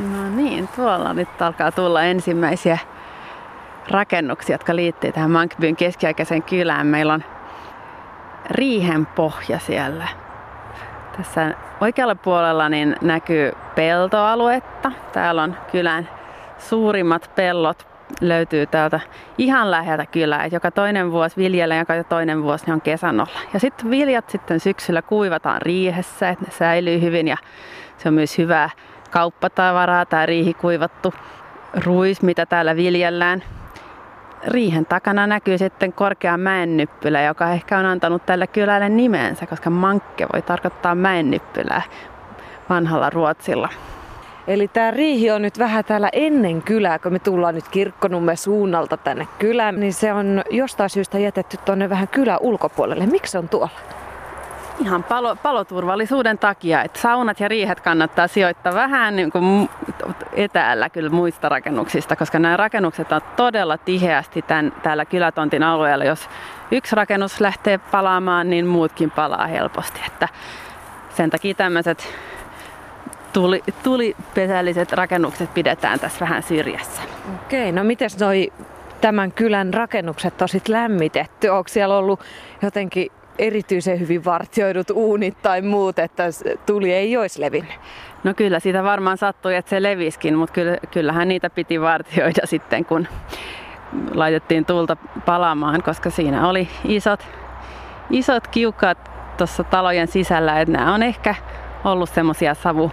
No niin, tuolla nyt alkaa tulla ensimmäisiä rakennuksia, jotka liittyy tähän Mankbyn keskiaikaiseen kylään. Meillä on riihen pohja siellä. Tässä oikealla puolella niin näkyy peltoaluetta. Täällä on kylän suurimmat pellot löytyy täältä ihan läheltä kylää. Joka toinen vuosi viljellä, joka toinen vuosi ne on kesänolla. Ja sitten viljat sitten syksyllä kuivataan riihessä, että ne säilyy hyvin ja se on myös hyvää kauppatavaraa, tämä riihi kuivattu ruis, mitä täällä viljellään. Riihen takana näkyy sitten korkea mäennyppylä, joka ehkä on antanut tälle kylälle nimensä, koska mankke voi tarkoittaa mäennyppylää vanhalla ruotsilla. Eli tämä riihi on nyt vähän täällä ennen kylää, kun me tullaan nyt kirkkonumme suunnalta tänne kylään, niin se on jostain syystä jätetty tuonne vähän kylän ulkopuolelle. Miksi se on tuolla? Ihan palo, paloturvallisuuden takia, että saunat ja riihet kannattaa sijoittaa vähän niin kuin etäällä kyllä muista rakennuksista, koska nämä rakennukset on todella tiheästi tämän, täällä kylätontin alueella. Jos yksi rakennus lähtee palaamaan, niin muutkin palaa helposti. Että sen takia tämmöiset tuli, tulipesälliset rakennukset pidetään tässä vähän syrjässä. Okei, no miten noi tämän kylän rakennukset on sitten lämmitetty? Onko siellä ollut jotenkin erityisen hyvin vartioidut uunit tai muut, että tuli ei olisi levinnyt? No kyllä, siitä varmaan sattui, että se leviskin, mutta kyllähän niitä piti vartioida sitten, kun laitettiin tulta palaamaan, koska siinä oli isot, isot kiukat tuossa talojen sisällä, että nämä on ehkä ollut semmoisia savu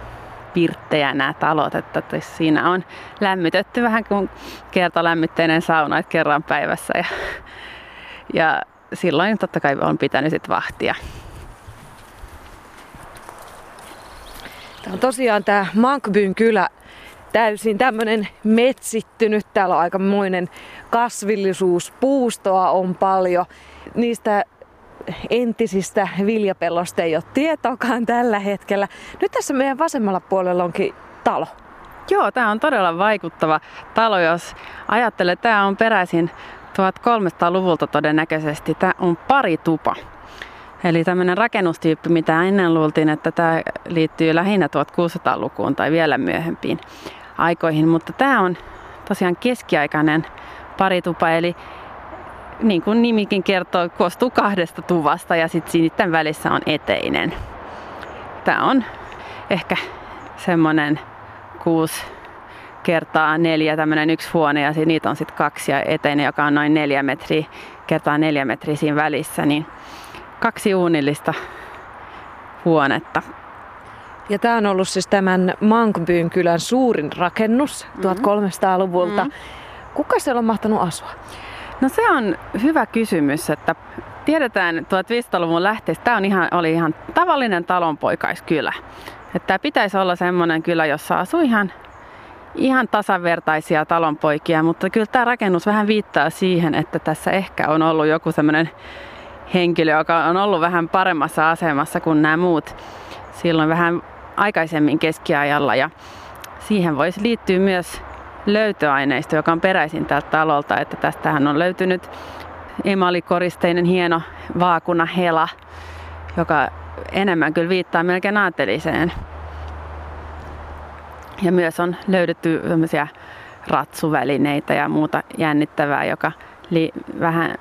pirttejä nämä talot, että siinä on lämmitetty vähän kuin kertalämmitteinen sauna, että kerran päivässä ja, ja silloin totta kai on pitänyt sit vahtia. Tämä on tosiaan tämä Mankbyn kylä täysin tämmöinen metsittynyt. Täällä on aikamoinen kasvillisuus, puustoa on paljon. Niistä entisistä viljapellosta ei ole tietoakaan tällä hetkellä. Nyt tässä meidän vasemmalla puolella onkin talo. Joo, tämä on todella vaikuttava talo, jos ajattelee, että tämä on peräisin 1300-luvulta todennäköisesti. Tämä on pari tupa. Eli tämmöinen rakennustyyppi, mitä ennen luultiin, että tämä liittyy lähinnä 1600-lukuun tai vielä myöhempiin aikoihin. Mutta tämä on tosiaan keskiaikainen paritupa, eli niin kuin nimikin kertoo, koostuu kahdesta tuvasta ja sitten siinä välissä on eteinen. Tämä on ehkä semmoinen kuusi kertaa neljä tämmöinen yksi huone ja niitä on sitten kaksi ja eteinen, joka on noin neljä metriä kertaa neljä metriä siinä välissä, niin kaksi uunillista huonetta. Ja tämä on ollut siis tämän Mankbyyn kylän suurin rakennus mm-hmm. 1300-luvulta. Mm-hmm. Kuka siellä on mahtanut asua? No se on hyvä kysymys, että tiedetään 1500-luvun lähteessä, tämä on ihan, oli ihan tavallinen talonpoikaiskylä. Että tämä pitäisi olla semmoinen kylä, jossa asuu ihan, ihan tasavertaisia talonpoikia, mutta kyllä tämä rakennus vähän viittaa siihen, että tässä ehkä on ollut joku semmoinen henkilö, joka on ollut vähän paremmassa asemassa kuin nämä muut silloin vähän aikaisemmin keskiajalla. Ja siihen voisi liittyä myös löytöaineisto, joka on peräisin tältä talolta. Että tästähän on löytynyt emalikoristeinen hieno vaakuna hela, joka enemmän kyllä viittaa melkein aateliseen. Ja myös on löydetty ratsuvälineitä ja muuta jännittävää, joka li- vähän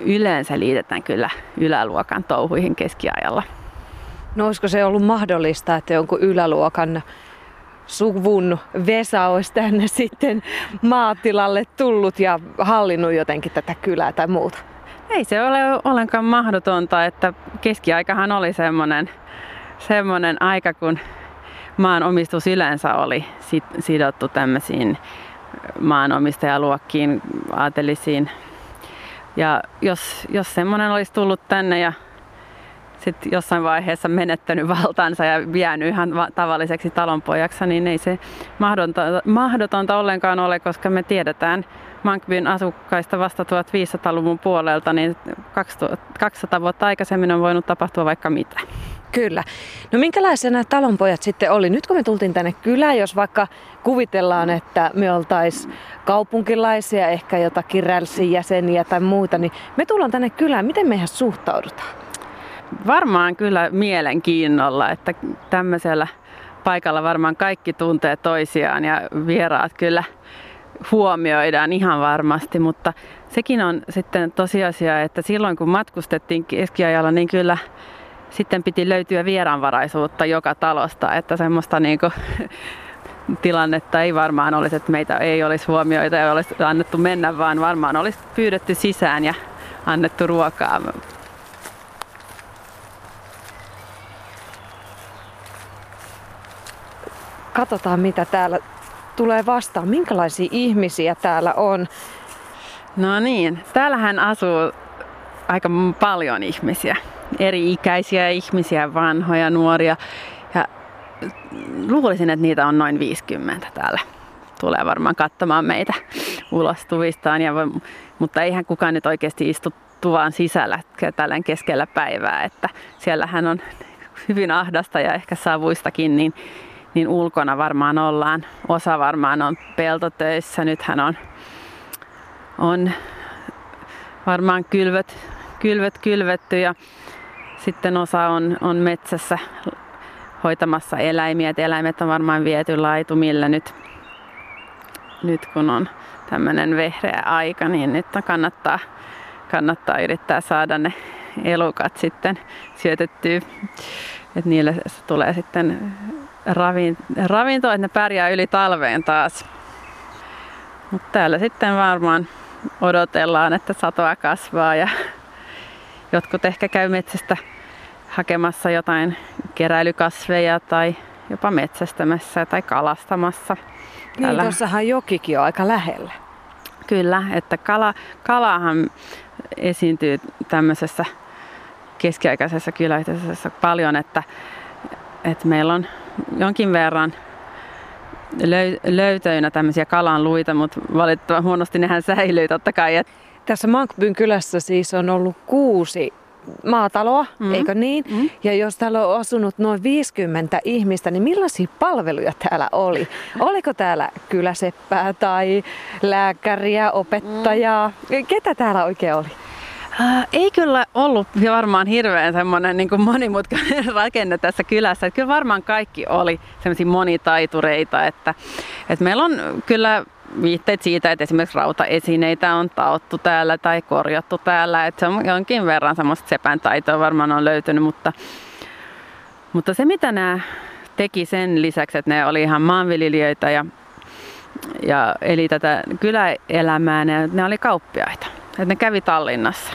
yleensä liitetään kyllä yläluokan touhuihin keskiajalla. No olisiko se ollut mahdollista, että jonkun yläluokan suvun Vesa olisi tänne sitten maatilalle tullut ja hallinnut jotenkin tätä kylää tai muuta? Ei se ole ollenkaan mahdotonta, että keskiaikahan oli semmoinen, semmoinen aika, kun maan omistus yleensä oli sidottu tämmöisiin maanomistajaluokkiin, aatelisiin. Ja jos, jos semmoinen olisi tullut tänne ja sitten jossain vaiheessa menettänyt valtansa ja jäänyt ihan tavalliseksi talonpojaksi, niin ei se mahdotonta, mahdotonta ollenkaan ole, koska me tiedetään Mankbyn asukkaista vasta 1500-luvun puolelta, niin 200 vuotta aikaisemmin on voinut tapahtua vaikka mitä. Kyllä. No minkälaisia nämä talonpojat sitten oli? Nyt kun me tultiin tänne kylään, jos vaikka kuvitellaan, että me oltaisiin kaupunkilaisia, ehkä jotakin rälsin jäseniä tai muuta, niin me tullaan tänne kylään. Miten meihin suhtaudutaan? Varmaan kyllä mielenkiinnolla, että tämmöisellä paikalla varmaan kaikki tuntee toisiaan ja vieraat kyllä huomioidaan ihan varmasti, mutta sekin on sitten tosiasia, että silloin kun matkustettiin keskiajalla, niin kyllä sitten piti löytyä vieraanvaraisuutta joka talosta, että semmoista niin kuin, tilannetta ei varmaan olisi, että meitä ei olisi huomioita ja olisi annettu mennä, vaan varmaan olisi pyydetty sisään ja annettu ruokaa. Katsotaan mitä täällä tulee vastaan. Minkälaisia ihmisiä täällä on? No niin, täällähän asuu aika paljon ihmisiä. Eri ikäisiä ihmisiä, vanhoja, nuoria. Ja luulisin, että niitä on noin 50 täällä. Tulee varmaan katsomaan meitä ulostuvistaan. Ja, mutta eihän kukaan nyt oikeasti istu tuvan sisällä tällä keskellä päivää. Että siellähän on hyvin ahdasta ja ehkä savuistakin, niin, niin ulkona varmaan ollaan. Osa varmaan on peltotöissä. Nythän on, on varmaan kylvöt, kylvöt kylvetty ja sitten osa on, on metsässä hoitamassa eläimiä. Et eläimet on varmaan viety laitumille nyt, nyt kun on tämmöinen vehreä aika, niin nyt kannattaa, kannattaa yrittää saada ne elukat sitten syötettyä, että niille tulee sitten ravinto, että ne pärjää yli talveen taas. Mutta täällä sitten varmaan odotellaan, että satoa kasvaa ja jotkut ehkä käy metsästä hakemassa jotain keräilykasveja tai jopa metsästämässä tai kalastamassa. Niin, Täällä... tuossahan jokikin on aika lähellä. Kyllä, että kala, kalahan esiintyy tämmöisessä keskiaikaisessa kyläisessä paljon, että, että meillä on jonkin verran löy, löytöinä tämmöisiä kalan luita, mutta valitettavan huonosti nehän säilyy totta kai. Tässä Mankbyn kylässä siis on ollut kuusi maataloa, mm. eikö niin? Mm. Ja jos täällä on asunut noin 50 ihmistä, niin millaisia palveluja täällä oli? Oliko täällä kyläseppää tai lääkäriä, opettajaa? Mm. Ketä täällä oikein oli? Äh, ei kyllä ollut varmaan hirveän semmoinen niin monimutkainen rakenne tässä kylässä. Että kyllä varmaan kaikki oli semmoisia monitaitureita, että, että meillä on kyllä viitteet siitä, että esimerkiksi rautaesineitä on taottu täällä tai korjattu täällä. Että se on jonkin verran semmoista sepän taitoa varmaan on löytynyt, mutta, mutta se mitä nämä teki sen lisäksi, että ne oli ihan maanviljelijöitä ja, ja eli tätä kyläelämää, ne, ne oli kauppiaita. Että ne kävi Tallinnassa.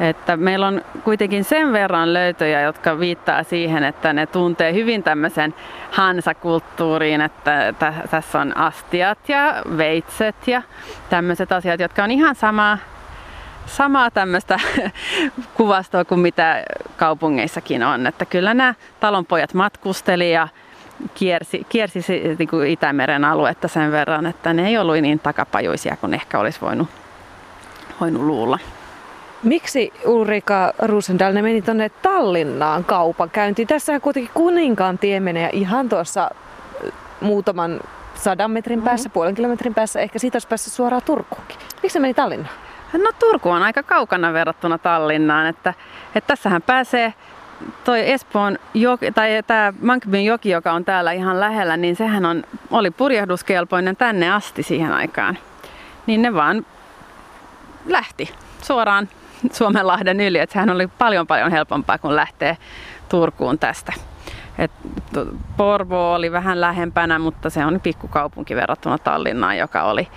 Että meillä on kuitenkin sen verran löytöjä, jotka viittaa siihen, että ne tuntee hyvin tämmöisen hansakulttuuriin, että tässä on astiat ja veitset ja tämmöiset asiat, jotka on ihan samaa, samaa tämmöistä kuvastoa kuin mitä kaupungeissakin on. Että kyllä nämä talonpojat matkusteli ja kiersi, kiersi niin kuin Itämeren aluetta sen verran, että ne ei ollut niin takapajuisia kuin ehkä olisi voinut, voinut luulla. Miksi Ulrika Rosendal ne meni tuonne Tallinnaan kaupankäyntiin? Tässä kuitenkin kuninkaan tie menee ihan tuossa muutaman sadan metrin mm-hmm. päässä, puolen kilometrin päässä, ehkä siitä olisi päässyt suoraan Turkuunkin. Miksi se meni Tallinnaan? No Turku on aika kaukana verrattuna Tallinnaan, että, että tässähän pääsee toi Espoon joki, tai tämä Mankbyn joki, joka on täällä ihan lähellä, niin sehän on, oli purjehduskelpoinen tänne asti siihen aikaan. Niin ne vaan lähti suoraan Suomenlahden yli, että sehän oli paljon paljon helpompaa kuin lähtee Turkuun tästä. Et Porvo oli vähän lähempänä, mutta se on pikkukaupunki verrattuna Tallinnaan, joka oli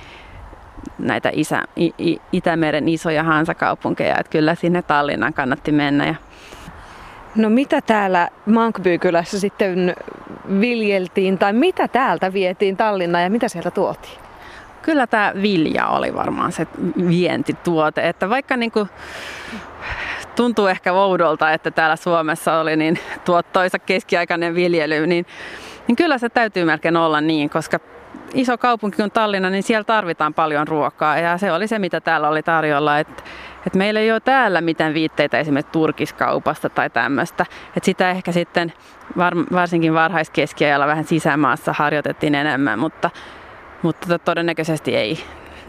näitä isä, I, Itämeren isoja hansakaupunkeja. Et kyllä sinne Tallinnan kannatti mennä. Ja No mitä täällä Mankbykylässä sitten viljeltiin tai mitä täältä vietiin Tallinnaan ja mitä sieltä tuotiin? Kyllä tämä vilja oli varmaan se vientituote. Että vaikka niin kuin tuntuu ehkä oudolta, että täällä Suomessa oli niin tuottoisa keskiaikainen viljely, niin, niin kyllä se täytyy melkein olla niin, koska iso kaupunki on Tallinna, niin siellä tarvitaan paljon ruokaa ja se oli se, mitä täällä oli tarjolla. Että et meillä ei ole täällä mitään viitteitä esimerkiksi turkiskaupasta tai tämmöistä. Että sitä ehkä sitten var, varsinkin varhaiskeskiajalla vähän sisämaassa harjoitettiin enemmän, mutta mutta todennäköisesti ei,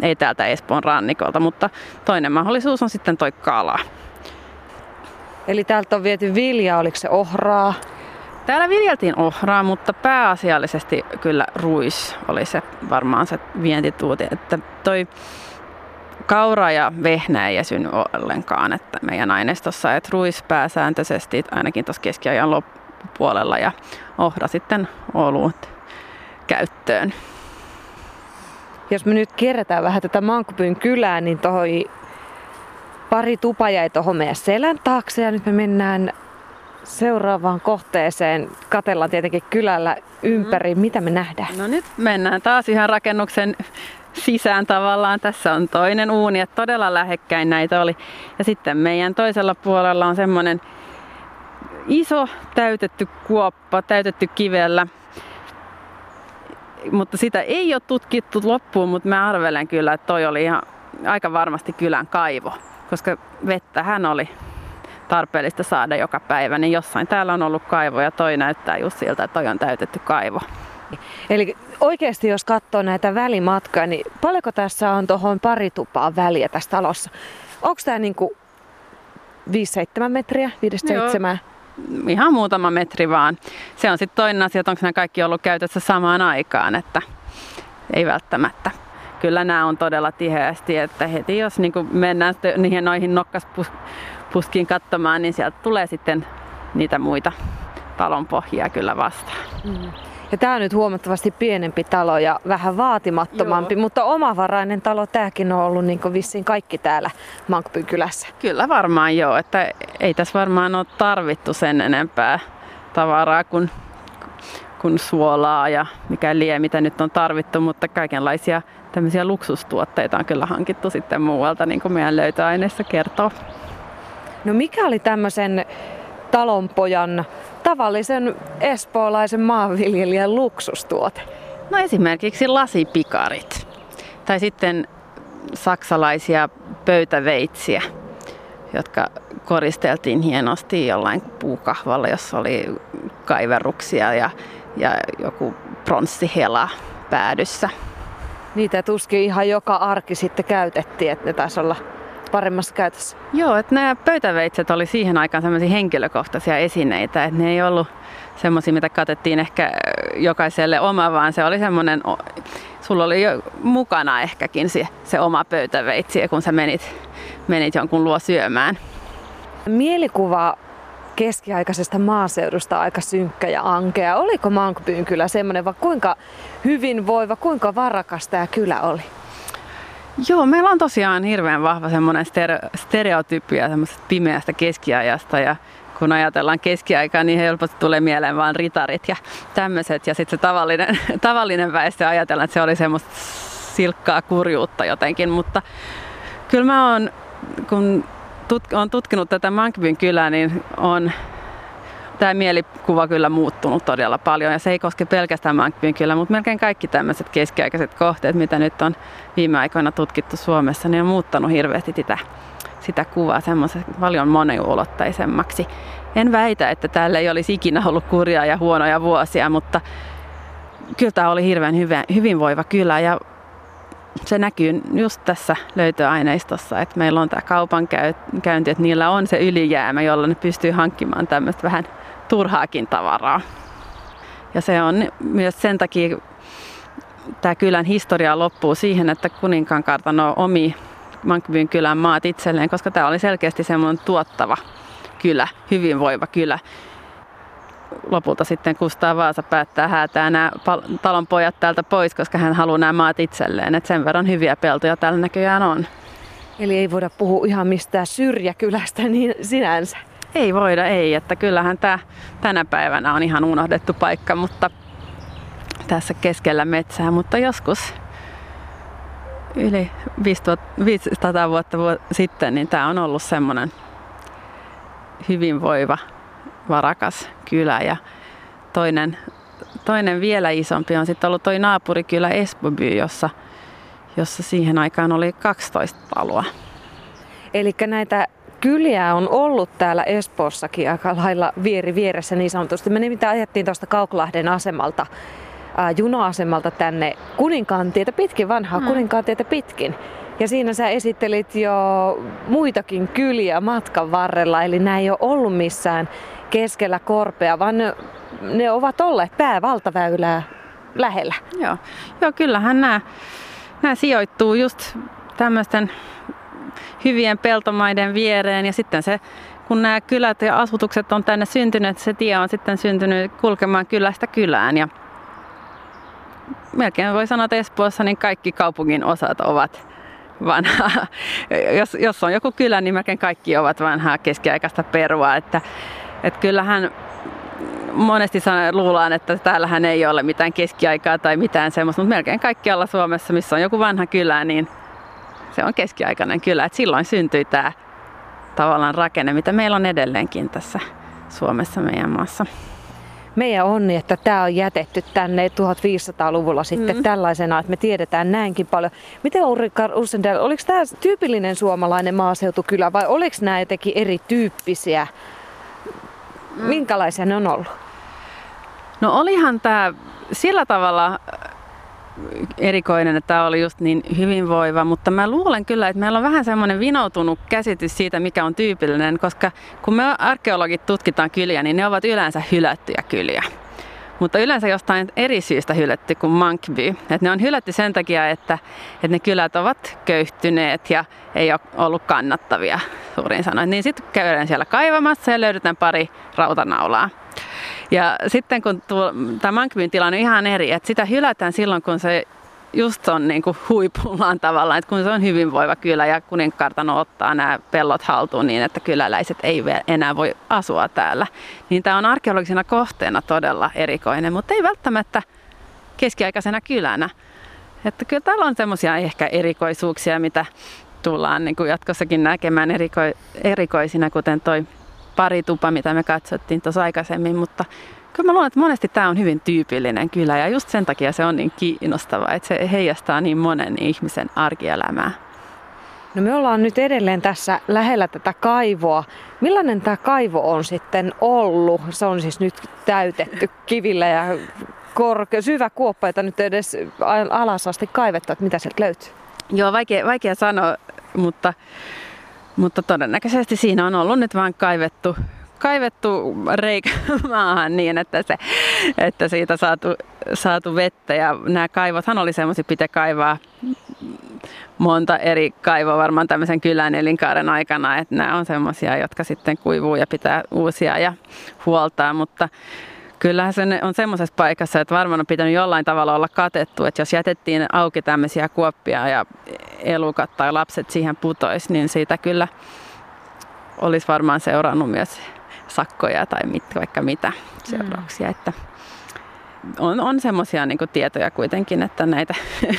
ei täältä Espoon rannikolta, mutta toinen mahdollisuus on sitten toi kala. Eli täältä on viety vilja, oliko se ohraa? Täällä viljeltiin ohraa, mutta pääasiallisesti kyllä ruis oli se varmaan se vientituote. Että toi kaura ja vehnä ei esy ollenkaan että meidän aineistossa. Että ruis pääsääntöisesti ainakin tuossa keskiajan loppupuolella ja ohra sitten olut käyttöön. Jos me nyt kierretään vähän tätä Mankupyn kylää, niin toi pari tupa jäi tuohon meidän selän taakse ja nyt me mennään seuraavaan kohteeseen. Katellaan tietenkin kylällä ympäri. Mm. Mitä me nähdään? No nyt mennään taas ihan rakennuksen sisään tavallaan. Tässä on toinen uuni, että todella lähekkäin näitä oli. Ja sitten meidän toisella puolella on semmoinen iso täytetty kuoppa, täytetty kivellä. Mutta sitä ei ole tutkittu loppuun, mutta mä arvelen kyllä, että toi oli ihan aika varmasti kylän kaivo, koska vettä hän oli tarpeellista saada joka päivä, niin jossain täällä on ollut kaivo ja toi näyttää just siltä, että toi on täytetty kaivo. Eli oikeasti jos katsoo näitä välimatkoja, niin paljonko tässä on tuohon pari tupaa väliä tässä talossa? Onko tämä niinku 5-7 metriä, 5-7? Ihan muutama metri vaan. Se on sitten toinen asia, että onko nämä kaikki ollut käytössä samaan aikaan, että ei välttämättä. Kyllä nämä on todella tiheästi, että heti jos niin mennään niihin noihin nokkaspuskiin katsomaan, niin sieltä tulee sitten niitä muita talonpohjia kyllä vastaan. Mm. Ja tämä on nyt huomattavasti pienempi talo ja vähän vaatimattomampi, Joo. mutta omavarainen talo tämäkin on ollut niin vissiin kaikki täällä Mankpyn kylässä. Kyllä varmaan joo, että ei tässä varmaan ole tarvittu sen enempää tavaraa kuin, kuin suolaa ja mikä lie, mitä nyt on tarvittu, mutta kaikenlaisia tämmöisiä luksustuotteita on kyllä hankittu sitten muualta, niin kuin meidän löytöaineissa kertoo. No mikä oli tämmöisen talonpojan tavallisen espoolaisen maanviljelijän luksustuote? No esimerkiksi lasipikarit tai sitten saksalaisia pöytäveitsiä, jotka koristeltiin hienosti jollain puukahvalla, jossa oli kaiverruksia ja, ja joku pronssihela päädyssä. Niitä tuskin ihan joka arki sitten käytettiin, että ne taisi olla paremmassa käytössä? Joo, että nämä pöytäveitset oli siihen aikaan sellaisia henkilökohtaisia esineitä, että ne ei ollut semmoisia, mitä katettiin ehkä jokaiselle oma, vaan se oli semmoinen, sulla oli jo mukana ehkäkin se, se oma pöytäveitsi, kun sä menit, menit jonkun luo syömään. Mielikuva keskiaikaisesta maaseudusta aika synkkä ja ankea. Oliko Mankbyyn kylä semmoinen, vai kuinka hyvinvoiva, kuinka varakas tämä kylä oli? Joo, meillä on tosiaan hirveän vahva semmoinen stereo, stereotypia semmoisesta pimeästä keskiajasta ja kun ajatellaan keskiaikaa, niin helposti tulee mieleen vain ritarit ja tämmöiset. Ja sitten se tavallinen, tavallinen väestö ajatellaan, että se oli semmoista silkkaa kurjuutta jotenkin. Mutta kyllä mä oon, kun tut, on tutkinut tätä Mankbyn kylää, niin on tämä mielikuva kyllä muuttunut todella paljon ja se ei koske pelkästään Mankbyn kyllä, mutta melkein kaikki tämmöiset keskiaikaiset kohteet, mitä nyt on viime aikoina tutkittu Suomessa, niin on muuttanut hirveästi sitä, sitä kuvaa semmoisen paljon moniulotteisemmaksi. En väitä, että täällä ei olisi ikinä ollut kurjaa ja huonoja vuosia, mutta kyllä tämä oli hirveän hyvä, hyvinvoiva kylä ja se näkyy just tässä löytöaineistossa, että meillä on tämä kaupankäynti, että niillä on se ylijäämä, jolla ne pystyy hankkimaan tämmöistä vähän turhaakin tavaraa. Ja se on myös sen takia, tämä kylän historia loppuu siihen, että kuninkaan kartano omi Mankbyn kylän maat itselleen, koska tämä oli selkeästi semmoinen tuottava kylä, hyvinvoiva kylä. Lopulta sitten Kustaa Vaasa päättää häätää nämä talonpojat täältä pois, koska hän haluaa nämä maat itselleen. Et sen verran hyviä peltoja täällä näköjään on. Eli ei voida puhua ihan mistään syrjäkylästä niin sinänsä. Ei voida, ei. Että kyllähän tämä tänä päivänä on ihan unohdettu paikka, mutta tässä keskellä metsää. Mutta joskus yli 500 vuotta sitten, niin tämä on ollut semmoinen hyvinvoiva, varakas kylä. Ja toinen, toinen vielä isompi on sitten ollut toi naapurikylä Espoby, jossa, jossa siihen aikaan oli 12 taloa. Eli näitä kyliä on ollut täällä Espoossakin aika lailla vieri vieressä niin sanotusti. Me nimittäin ajettiin tuosta Kauklahden asemalta, äh, juna-asemalta tänne Kuninkaantietä pitkin, vanhaa hmm. Kuninkaantietä pitkin. Ja siinä sä esittelit jo muitakin kyliä matkan varrella, eli nämä ei ole ollut missään keskellä korpea, vaan ne ne ovat olleet päävaltaväylää lähellä. Joo, Joo kyllähän nämä, nämä sijoittuu just tämmöisten hyvien peltomaiden viereen ja sitten se kun nämä kylät ja asutukset on tänne syntyneet, se tie on sitten syntynyt kulkemaan kylästä kylään. Ja melkein voi sanoa, että Espoossa niin kaikki kaupungin osat ovat vanhaa. Jos, jos on joku kylä, niin melkein kaikki ovat vanhaa keskiaikaista perua. Että, että kyllähän monesti luullaan, että täällähän ei ole mitään keskiaikaa tai mitään semmoista, mutta melkein kaikkialla Suomessa, missä on joku vanha kylä, niin se on keskiaikainen kylä. Et silloin syntyi tämä tavallaan rakenne, mitä meillä on edelleenkin tässä Suomessa meidän maassa. Meidän onni, että tämä on jätetty tänne 1500-luvulla sitten mm. tällaisena, että me tiedetään näinkin paljon. Miten Ulrika Ursendel, oliko tämä tyypillinen suomalainen maaseutukylä vai oliko nämä jotenkin erityyppisiä? Mm. Minkälaisia ne on ollut? No olihan tämä sillä tavalla erikoinen, että tämä oli just niin hyvinvoiva, mutta mä luulen kyllä, että meillä on vähän semmoinen vinoutunut käsitys siitä, mikä on tyypillinen, koska kun me arkeologit tutkitaan kyliä, niin ne ovat yleensä hylättyjä kyliä. Mutta yleensä jostain eri syystä hylätty kuin Monkby. Et ne on hylätty sen takia, että, että ne kylät ovat köyhtyneet ja ei ole ollut kannattavia suurin sanoin. Niin sitten käydään siellä kaivamassa ja löydetään pari rautanaulaa. Ja sitten kun tämä Mankbyn tilanne on ihan eri, että sitä hylätään silloin, kun se just on niin kuin huipullaan tavallaan, että kun se on hyvinvoiva kylä ja kuninkartano ottaa nämä pellot haltuun niin, että kyläläiset ei enää voi asua täällä. Niin tämä on arkeologisena kohteena todella erikoinen, mutta ei välttämättä keskiaikaisena kylänä. Että kyllä täällä on semmoisia ehkä erikoisuuksia, mitä tullaan niin kuin jatkossakin näkemään eriko- erikoisina, kuten toi paritupa, mitä me katsottiin tuossa aikaisemmin, mutta kyllä mä luulen, että monesti tämä on hyvin tyypillinen kylä ja just sen takia se on niin kiinnostava, että se heijastaa niin monen ihmisen arkielämää. No me ollaan nyt edelleen tässä lähellä tätä kaivoa. Millainen tämä kaivo on sitten ollut? Se on siis nyt täytetty kivillä ja korkea, syvä kuoppa, jota nyt edes alas asti kaivettu, että mitä sieltä löytyy? Joo, vaikea, vaikea sanoa, mutta mutta todennäköisesti siinä on ollut nyt vain kaivettu, kaivettu reikä maahan niin, että, se, että siitä saatu, saatu vettä. Ja nämä kaivothan oli semmoisia, pitää kaivaa monta eri kaivoa varmaan tämmöisen kylän elinkaaren aikana, että nämä on semmoisia, jotka sitten kuivuu ja pitää uusia ja huoltaa, mutta Kyllähän se on semmoisessa paikassa, että varmaan on pitänyt jollain tavalla olla katettu, että jos jätettiin auki tämmöisiä kuoppia ja elukat tai lapset siihen putois, niin siitä kyllä olisi varmaan seurannut myös sakkoja tai mit, vaikka mitä seurauksia. Mm. Että on, on semmoisia niin tietoja kuitenkin, että näitä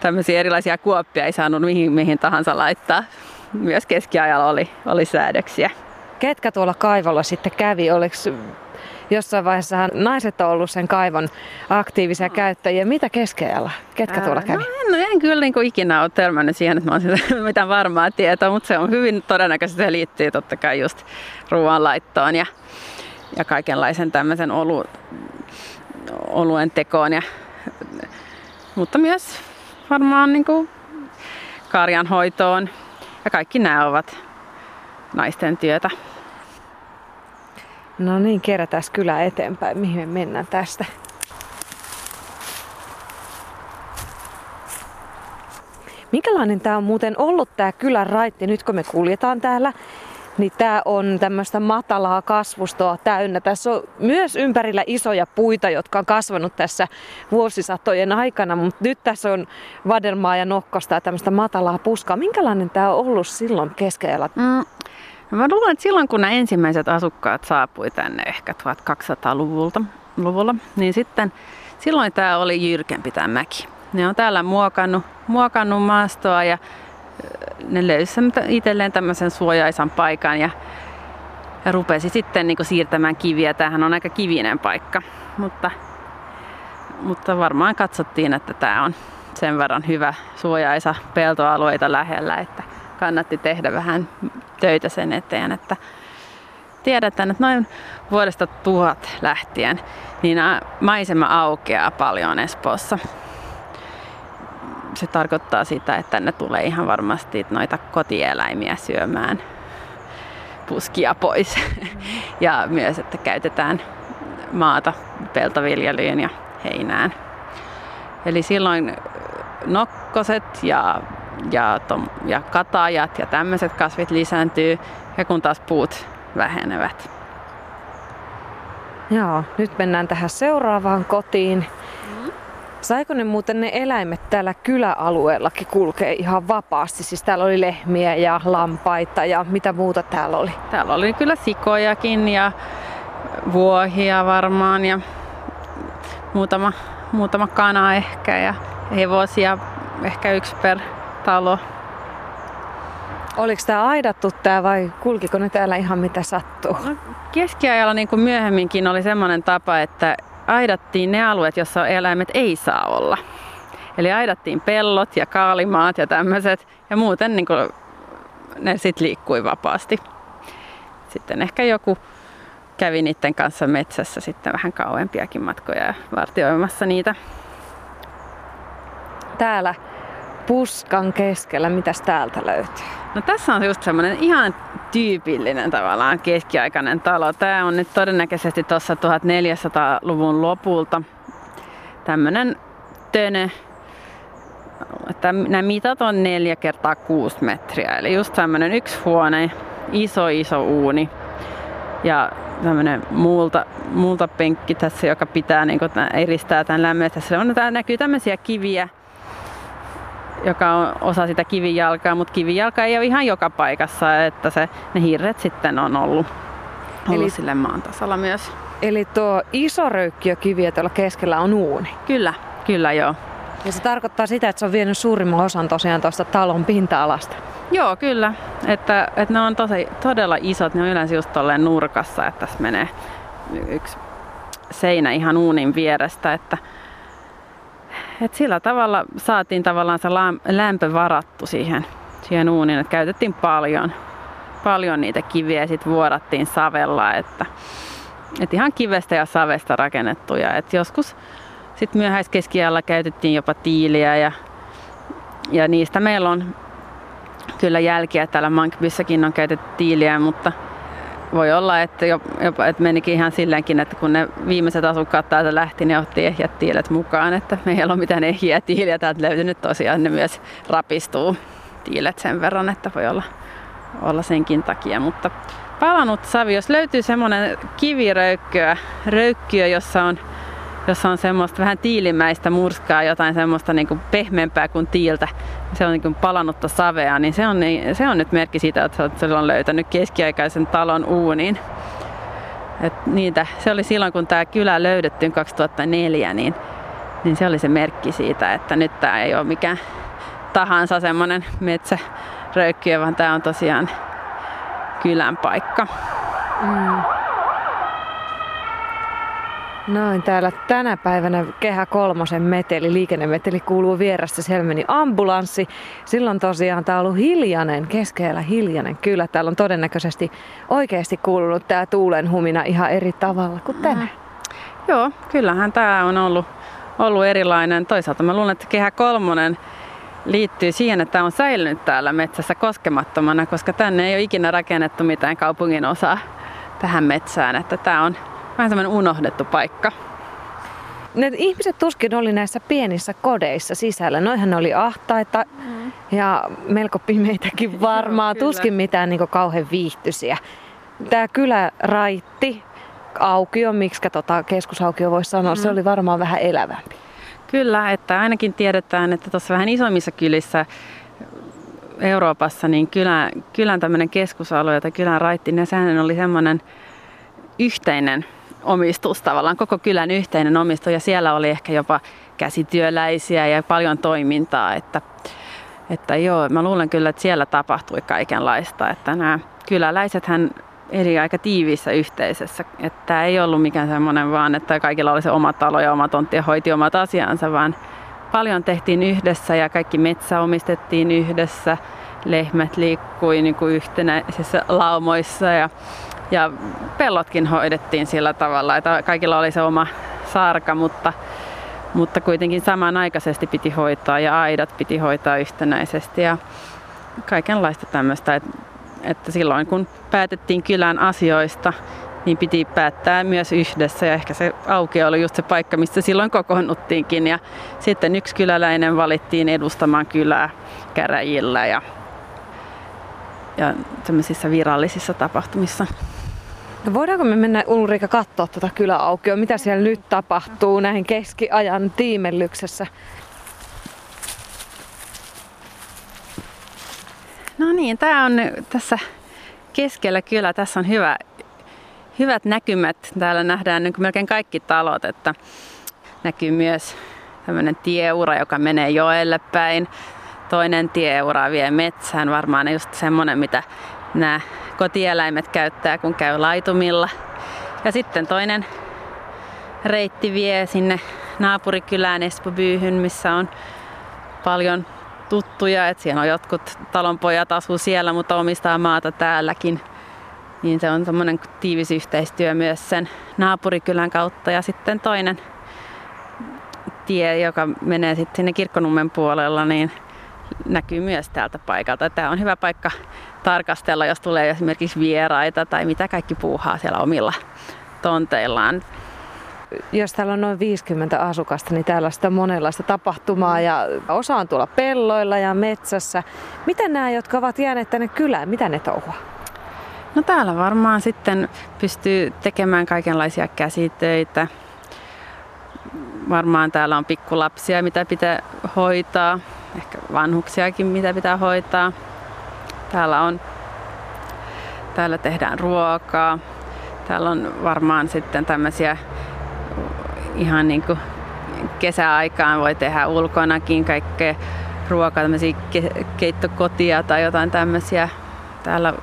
tämmöisiä erilaisia kuoppia ei saanut mihin, mihin tahansa laittaa. Myös keskiajalla oli, oli säädöksiä. Ketkä tuolla kaivolla sitten kävi? Oliko jossain vaiheessa naiset on ollut sen kaivon aktiivisia käyttäjiä. Mitä keskeellä? Ketkä tuolla kävi? No en, en kyllä niin kuin ikinä ole törmännyt siihen, että mä olen mitään varmaa tietoa, mutta se on hyvin todennäköisesti se liittyy totta kai just ruoanlaittoon ja, ja kaikenlaisen tämmöisen olu, oluen tekoon. Ja, mutta myös varmaan niin kuin karjanhoitoon ja kaikki nämä ovat naisten työtä. No niin, kerätään kyllä eteenpäin, mihin me mennään tästä. Minkälainen tämä on muuten ollut tämä kylän raitti, nyt kun me kuljetaan täällä? Niin tämä on tämmöistä matalaa kasvustoa täynnä. Tässä on myös ympärillä isoja puita, jotka on kasvanut tässä vuosisatojen aikana, mutta nyt tässä on vadelmaa ja nokkosta ja tämmöistä matalaa puskaa. Minkälainen tämä on ollut silloin keskellä? Mm, Mä luulen, että silloin kun nämä ensimmäiset asukkaat saapui tänne ehkä 1200-luvulta, luvulla, niin sitten silloin tämä oli jyrkempi tämä mäki. Ne on täällä muokannut, muokannut maastoa ja ne löysivät itselleen tämmöisen suojaisan paikan ja, ja rupesi sitten niin siirtämään kiviä. Tämähän on aika kivinen paikka, mutta, mutta varmaan katsottiin, että tämä on sen verran hyvä suojaisa peltoalueita lähellä, että kannatti tehdä vähän töitä sen eteen, että tiedetään, että noin vuodesta tuhat lähtien niin maisema aukeaa paljon Espoossa. Se tarkoittaa sitä, että tänne tulee ihan varmasti noita kotieläimiä syömään puskia pois. Ja myös, että käytetään maata peltoviljelyyn ja heinään. Eli silloin nokkoset ja, ja, tom, ja katajat ja tämmöiset kasvit lisääntyy ja kun taas puut vähenevät. Joo, nyt mennään tähän seuraavaan kotiin. Saiko ne muuten ne eläimet täällä kyläalueellakin kulkee ihan vapaasti? Siis täällä oli lehmiä ja lampaita ja mitä muuta täällä oli? Täällä oli kyllä sikojakin ja vuohia varmaan ja muutama, muutama kana ehkä ja hevosia ehkä yksi per talo. Oliko tämä aidattu tää vai kulkiko ne täällä ihan mitä sattuu? No, keskiajalla niin kuin myöhemminkin oli semmoinen tapa, että aidattiin ne alueet, jossa eläimet ei saa olla. Eli aidattiin pellot ja kaalimaat ja tämmöiset ja muuten niin kuin ne sitten liikkui vapaasti. Sitten ehkä joku kävi niiden kanssa metsässä sitten vähän kauempiakin matkoja ja vartioimassa niitä. Täällä puskan keskellä, mitäs täältä löytyy? No tässä on just semmoinen ihan tyypillinen tavallaan keskiaikainen talo. Tämä on nyt todennäköisesti tuossa 1400-luvun lopulta tämmöinen tönö. Että nämä mitat on 4 kertaa 6 metriä, eli just tämmöinen yksi huone, iso iso uuni ja tämmöinen multa, multapenkki tässä, joka pitää niin kuin, eristää tämän lämmön. Tässä on, näkyy tämmöisiä kiviä, joka on osa sitä kivijalkaa, mutta kivijalka ei ole ihan joka paikassa, että se, ne hirret sitten on ollut, ollut Eli... sille maan tasalla myös. Eli tuo iso röykkiökivi tuolla keskellä on uuni? Kyllä, kyllä joo. Ja se tarkoittaa sitä, että se on vienyt suurimman osan tosiaan tuosta talon pinta-alasta? Joo, kyllä. Että, että ne on tosi, todella isot. Ne on yleensä just tolleen nurkassa, että tässä menee yksi seinä ihan uunin vierestä. Että, et sillä tavalla saatiin tavallaan se lämpö varattu siihen, siihen uuniin, että käytettiin paljon, paljon niitä kiviä ja sitten vuodattiin savella, että, että ihan kivestä ja savesta rakennettuja. Et joskus sitten myöhäiskeskiajalla käytettiin jopa tiiliä ja, ja niistä meillä on kyllä jälkiä. Täällä Mankbyssäkin on käytetty tiiliä, mutta voi olla, että, jopa, että menikin ihan silleenkin, että kun ne viimeiset asukkaat täältä lähti, niin otti ehjät tiilet mukaan, että me ei ole mitään ehjiä tiiliä täältä löytynyt tosiaan, ne myös rapistuu tiilet sen verran, että voi olla, olla senkin takia, mutta palanut savi, jos löytyy semmoinen kiviröykkyä, röykkyö, jossa on jossa on semmoista vähän tiilimäistä murskaa, jotain semmoista niin kuin pehmeämpää kuin tiiltä, se on niin kuin palannutta savea, niin se on, niin, se on nyt merkki siitä, että se on löytänyt keskiaikaisen talon uunin. Et niitä, se oli silloin, kun tämä kylä löydettiin 2004, niin, niin se oli se merkki siitä, että nyt tämä ei ole mikään tahansa semmoinen metsäröykkiö, vaan tämä on tosiaan kylän paikka. Mm. Noin, täällä tänä päivänä Kehä Kolmosen meteli, liikennemeteli kuuluu vierestä. Siellä meni ambulanssi. Silloin tosiaan tää on ollut hiljainen, keskellä hiljainen. Kyllä, täällä on todennäköisesti oikeasti kuulunut tää tuulen humina ihan eri tavalla kuin tänään. Mm. Joo, kyllähän tämä on ollut, ollut erilainen. Toisaalta mä luulen, että Kehä Kolmonen liittyy siihen, että tämä on säilynyt täällä metsässä koskemattomana, koska tänne ei ole ikinä rakennettu mitään kaupungin osaa tähän metsään. Että tämä on vähän semmoinen unohdettu paikka. Ne ihmiset tuskin oli näissä pienissä kodeissa sisällä. Noihän oli ahtaita mm. ja melko pimeitäkin varmaan. tuskin mitään niin kauhean viihtyisiä. Tämä kylä raitti, aukio, miksi tota keskusaukio voisi sanoa, mm. se oli varmaan vähän elävämpi. Kyllä, että ainakin tiedetään, että tuossa vähän isommissa kylissä Euroopassa, niin kylän, kylän tämmöinen keskusalue tai kylän raitti, niin sehän oli semmoinen yhteinen omistus, tavallaan koko kylän yhteinen omistus. Ja siellä oli ehkä jopa käsityöläisiä ja paljon toimintaa, että, että joo, mä luulen kyllä, että siellä tapahtui kaikenlaista, että nämä kyläläiset hän eli aika tiiviissä yhteisössä, että ei ollut mikään semmoinen vaan, että kaikilla oli se oma talo ja oma tontti ja hoiti omat asiansa, vaan paljon tehtiin yhdessä ja kaikki metsä omistettiin yhdessä, lehmät liikkui niin kuin yhtenäisissä laumoissa ja ja pellotkin hoidettiin sillä tavalla, että kaikilla oli se oma sarka, mutta, mutta kuitenkin samanaikaisesti piti hoitaa ja aidat piti hoitaa yhtenäisesti ja kaikenlaista tämmöistä, että, että silloin kun päätettiin kylän asioista, niin piti päättää myös yhdessä ja ehkä se auki oli just se paikka, missä silloin kokoonnuttiinkin ja sitten yksi kyläläinen valittiin edustamaan kylää käräjillä ja, ja virallisissa tapahtumissa. No voidaanko me mennä Ulrika katsoa tuota kyläaukioa, mitä siellä nyt tapahtuu näin keskiajan tiimellyksessä? No niin, tämä on tässä keskellä kylä. Tässä on hyvä, hyvät näkymät. Täällä nähdään niin melkein kaikki talot, että näkyy myös tämmöinen tieura, joka menee joelle päin. Toinen tieura vie metsään, varmaan just semmoinen, mitä nämä kotieläimet käyttää, kun käy laitumilla. Ja sitten toinen reitti vie sinne naapurikylään Espobyyhyn, missä on paljon tuttuja, että siellä on jotkut talonpojat asuu siellä, mutta omistaa maata täälläkin. Niin se on semmoinen tiivis yhteistyö myös sen naapurikylän kautta. Ja sitten toinen tie, joka menee sitten sinne Kirkkonummen puolella, niin näkyy myös täältä paikalta. Tämä on hyvä paikka tarkastella, jos tulee esimerkiksi vieraita tai mitä kaikki puuhaa siellä omilla tonteillaan jos täällä on noin 50 asukasta, niin täällä on monenlaista tapahtumaa ja osa on tuolla pelloilla ja metsässä. Miten nämä, jotka ovat jääneet tänne kylään, mitä ne touhua? No täällä varmaan sitten pystyy tekemään kaikenlaisia käsitöitä. Varmaan täällä on pikkulapsia, mitä pitää hoitaa. Ehkä vanhuksiakin, mitä pitää hoitaa. Täällä on Täällä tehdään ruokaa. Täällä on varmaan sitten tämmöisiä ihan niin kuin kesäaikaan voi tehdä ulkonakin kaikkea ruokaa, tämmöisiä ke- keittokotia tai jotain tämmöisiä täällä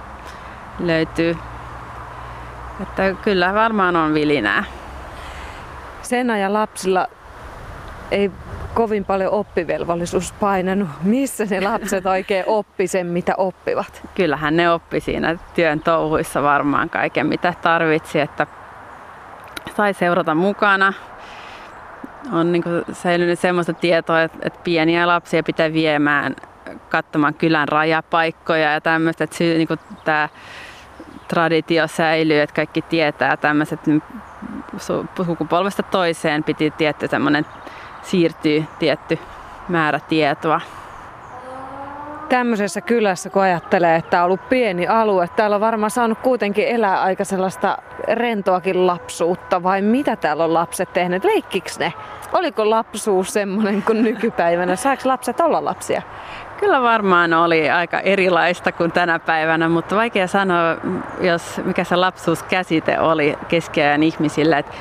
löytyy. Että kyllä varmaan on vilinää. Sen ajan lapsilla ei kovin paljon oppivelvollisuus painanut. Missä ne lapset oikein oppi sen, mitä oppivat? Kyllähän ne oppi siinä työn touhuissa varmaan kaiken, mitä tarvitsi, että sai seurata mukana on niin säilynyt semmoista tietoa, että, pieniä lapsia pitää viemään katsomaan kylän rajapaikkoja ja tämmöistä, että niin tämä traditio säilyy, että kaikki tietää tämmöiset sukupolvesta toiseen piti tietty semmoinen siirtyy tietty määrä tietoa tämmöisessä kylässä, kun ajattelee, että on ollut pieni alue, täällä on varmaan saanut kuitenkin elää aika sellaista rentoakin lapsuutta, vai mitä täällä on lapset tehneet? Leikkiks ne? Oliko lapsuus semmoinen kuin nykypäivänä? Saako lapset olla lapsia? Kyllä varmaan oli aika erilaista kuin tänä päivänä, mutta vaikea sanoa, jos mikä se lapsuuskäsite oli keskiajan ihmisillä. Et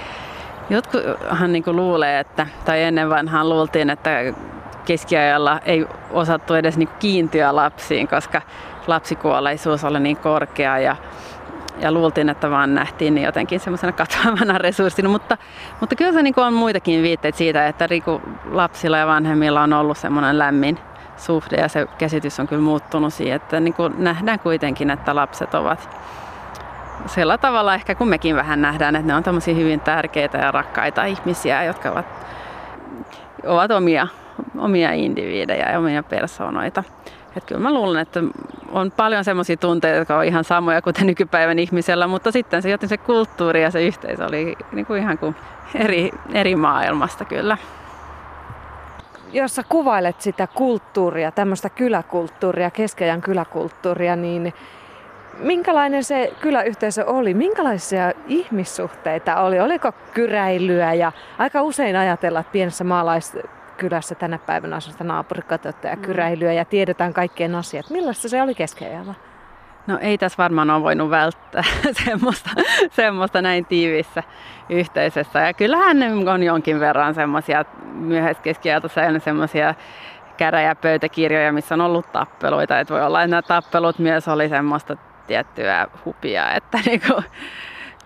jotkuthan niin luulee, että, tai ennen vanhaan luultiin, että keskiajalla ei osattu edes niin kiintyä lapsiin, koska lapsikuolleisuus oli niin korkea ja, ja luultiin, että vaan nähtiin niin jotenkin semmoisena katoavana resurssina, mutta, mutta kyllä se niin on muitakin viitteitä siitä, että lapsilla ja vanhemmilla on ollut semmoinen lämmin suhde ja se käsitys on kyllä muuttunut siihen, että niin nähdään kuitenkin, että lapset ovat sillä tavalla ehkä kun mekin vähän nähdään, että ne on tämmöisiä hyvin tärkeitä ja rakkaita ihmisiä, jotka ovat, ovat omia omia indiviidejä ja omia persoonoita. Että kyllä mä luulen, että on paljon semmoisia tunteita, jotka on ihan samoja kuin nykypäivän ihmisellä, mutta sitten se, joten se kulttuuri ja se yhteisö oli niin kuin ihan kuin eri, eri maailmasta kyllä. Jos sä kuvailet sitä kulttuuria, tämmöistä kyläkulttuuria, keskeidän kyläkulttuuria, niin minkälainen se kyläyhteisö oli? Minkälaisia ihmissuhteita oli? Oliko kyräilyä ja aika usein ajatella, että pienessä maalais kylässä tänä päivänä asuu sitä naapurikatetta ja mm. kyräilyä ja tiedetään kaikkien asiat. Millaista se oli keskeajalla? No ei tässä varmaan ole voinut välttää semmoista, semmoista näin tiivissä yhteisössä. Ja kyllähän on jonkin verran semmoisia myöhäiskeskiajalta semmoisia käräjäpöytäkirjoja, missä on ollut tappeluita. Että voi olla, että nämä tappelut myös oli semmoista tiettyä hupia, että niinku,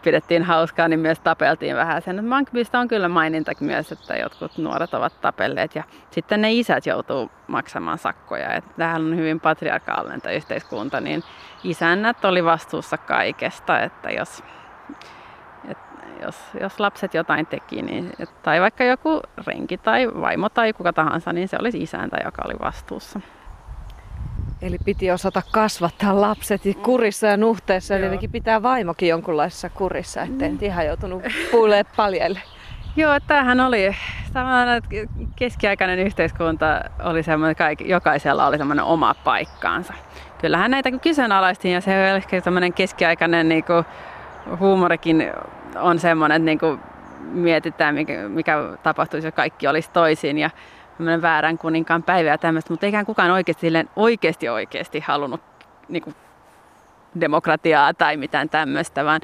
pidettiin hauskaa, niin myös tapeltiin vähän sen. Mankbystä on kyllä maininta myös, että jotkut nuoret ovat tapelleet ja sitten ne isät joutuu maksamaan sakkoja. Tämähän on hyvin patriarkaalinen tämä yhteiskunta, niin isännät oli vastuussa kaikesta, että jos, et, jos, jos lapset jotain teki, niin, tai vaikka joku renki tai vaimo tai kuka tahansa, niin se olisi isäntä, joka oli vastuussa. Eli piti osata kasvattaa lapset kurissa ja nuhteessa. Eli tietenkin pitää vaimokin jonkunlaisessa kurissa, ettei mm. ihan joutunut puulee paljaille. Joo, tämähän oli samalla keskiaikainen yhteiskunta oli semmoinen, kaikki, jokaisella oli semmoinen oma paikkaansa. Kyllähän näitä kyseenalaistiin ja se on ehkä semmoinen keskiaikainen niin kuin, huumorikin on semmoinen, että niin kuin, mietitään, mikä, mikä tapahtuisi, jos kaikki olisi toisin ja väärän kuninkaan päivä ja tämmöistä, mutta eikä kukaan oikeasti, oikeasti oikeasti halunnut niin kuin, demokratiaa tai mitään tämmöistä, vaan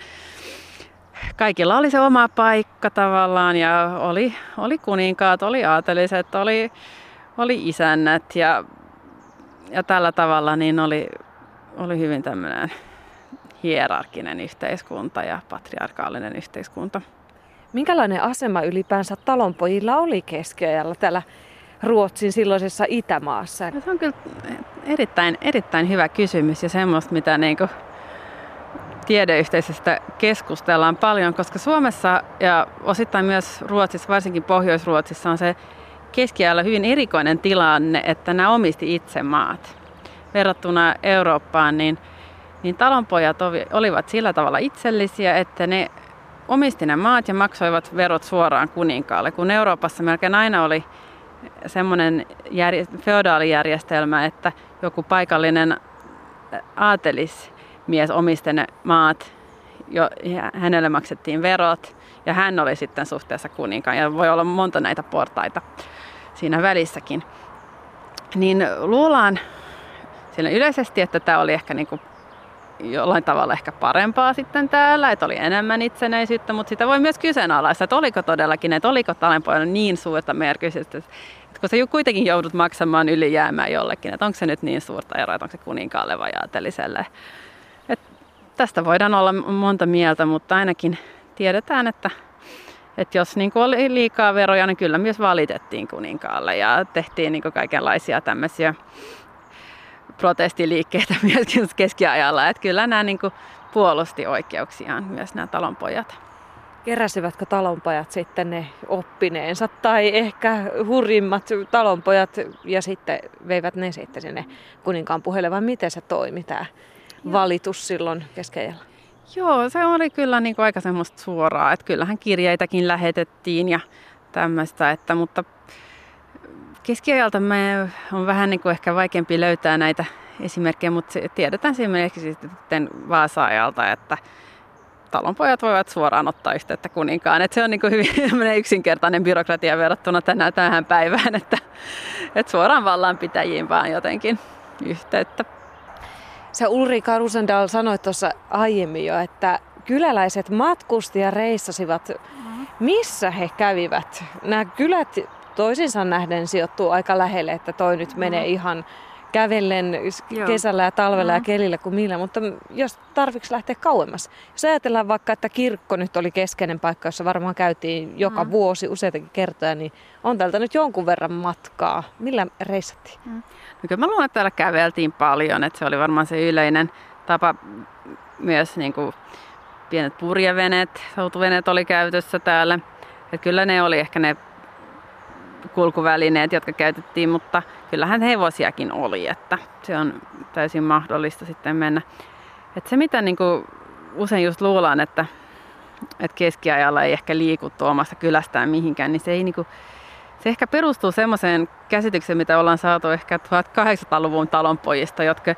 kaikilla oli se oma paikka tavallaan ja oli, oli kuninkaat, oli aateliset, oli, oli isännät ja, ja tällä tavalla niin oli, oli hyvin tämmöinen hierarkinen yhteiskunta ja patriarkaalinen yhteiskunta. Minkälainen asema ylipäänsä talonpojilla oli keskiajalla täällä Ruotsin silloisessa Itämaassa? No, se on kyllä erittäin, erittäin hyvä kysymys ja semmoista, mitä niin kuin tiedeyhteisöstä keskustellaan paljon, koska Suomessa ja osittain myös Ruotsissa, varsinkin Pohjois-Ruotsissa on se keskiajalla hyvin erikoinen tilanne, että nämä omisti itse maat. Verrattuna Eurooppaan, niin, niin talonpojat olivat sillä tavalla itsellisiä, että ne omisti ne maat ja maksoivat verot suoraan kuninkaalle, kun Euroopassa melkein aina oli semmoinen feodaalijärjestelmä, että joku paikallinen aatelis mies omisti ne maat, jo, hänelle maksettiin verot ja hän oli sitten suhteessa kuninkaan ja voi olla monta näitä portaita siinä välissäkin. Niin luullaan siinä yleisesti, että tämä oli ehkä niin kuin jollain tavalla ehkä parempaa sitten täällä, että oli enemmän itsenäisyyttä, mutta sitä voi myös kyseenalaistaa, että oliko todellakin, että oliko talenpojalla niin suurta merkitystä, että kun sä kuitenkin joudut maksamaan ylijäämää jollekin, että onko se nyt niin suurta eroa, että onko se kuninkaalle vai aateliselle. Tästä voidaan olla monta mieltä, mutta ainakin tiedetään, että, että jos niin oli liikaa veroja, niin kyllä myös valitettiin kuninkaalle ja tehtiin niin kaikenlaisia tämmöisiä protestiliikkeitä myös keskiajalla. Että kyllä nämä niin puolusti oikeuksiaan myös nämä talonpojat. Keräsivätkö talonpojat sitten ne oppineensa tai ehkä hurjimmat talonpojat ja sitten veivät ne sitten sinne kuninkaan puhelle vai miten se toimi tämä valitus silloin keskeijällä? Joo, se oli kyllä niin kuin aika semmoista suoraa, että kyllähän kirjeitäkin lähetettiin ja tämmöistä, että, mutta keskiajalta me on vähän niin kuin ehkä vaikeampi löytää näitä esimerkkejä, mutta tiedetään esimerkiksi sitten Vaasa-ajalta, että talonpojat voivat suoraan ottaa yhteyttä kuninkaan. Että se on niin kuin hyvin yksinkertainen byrokratia verrattuna tänään tähän päivään, että, että suoraan vallanpitäjiin vaan jotenkin yhteyttä. Sä Ulrika Rusendal sanoi tuossa aiemmin jo, että kyläläiset matkusti ja reissasivat. Missä he kävivät? Nämä kylät toisinsa nähden sijoittuu aika lähelle, että toi nyt menee ihan kävellen Joo. kesällä ja talvella mm. ja kelillä kuin millä, mutta jos tarvitsisi lähteä kauemmas. Jos ajatellaan vaikka, että kirkko nyt oli keskeinen paikka, jossa varmaan käytiin joka mm. vuosi useitakin kertoja, niin on täältä nyt jonkun verran matkaa. Millä reissattiin? Mm. No kyllä mä luulen, että täällä käveltiin paljon, että se oli varmaan se yleinen tapa myös niin kuin pienet purjeveneet, soutuveneet oli käytössä täällä. Että kyllä ne oli ehkä ne kulkuvälineet, jotka käytettiin, mutta kyllähän hevosiakin oli, että se on täysin mahdollista sitten mennä. Et se mitä niin usein just luullaan, että, että keskiajalla ei ehkä liikuttu omasta kylästään mihinkään, niin se ei niin se ehkä perustuu semmoiseen käsitykseen, mitä ollaan saatu ehkä 1800-luvun talonpojista, jotka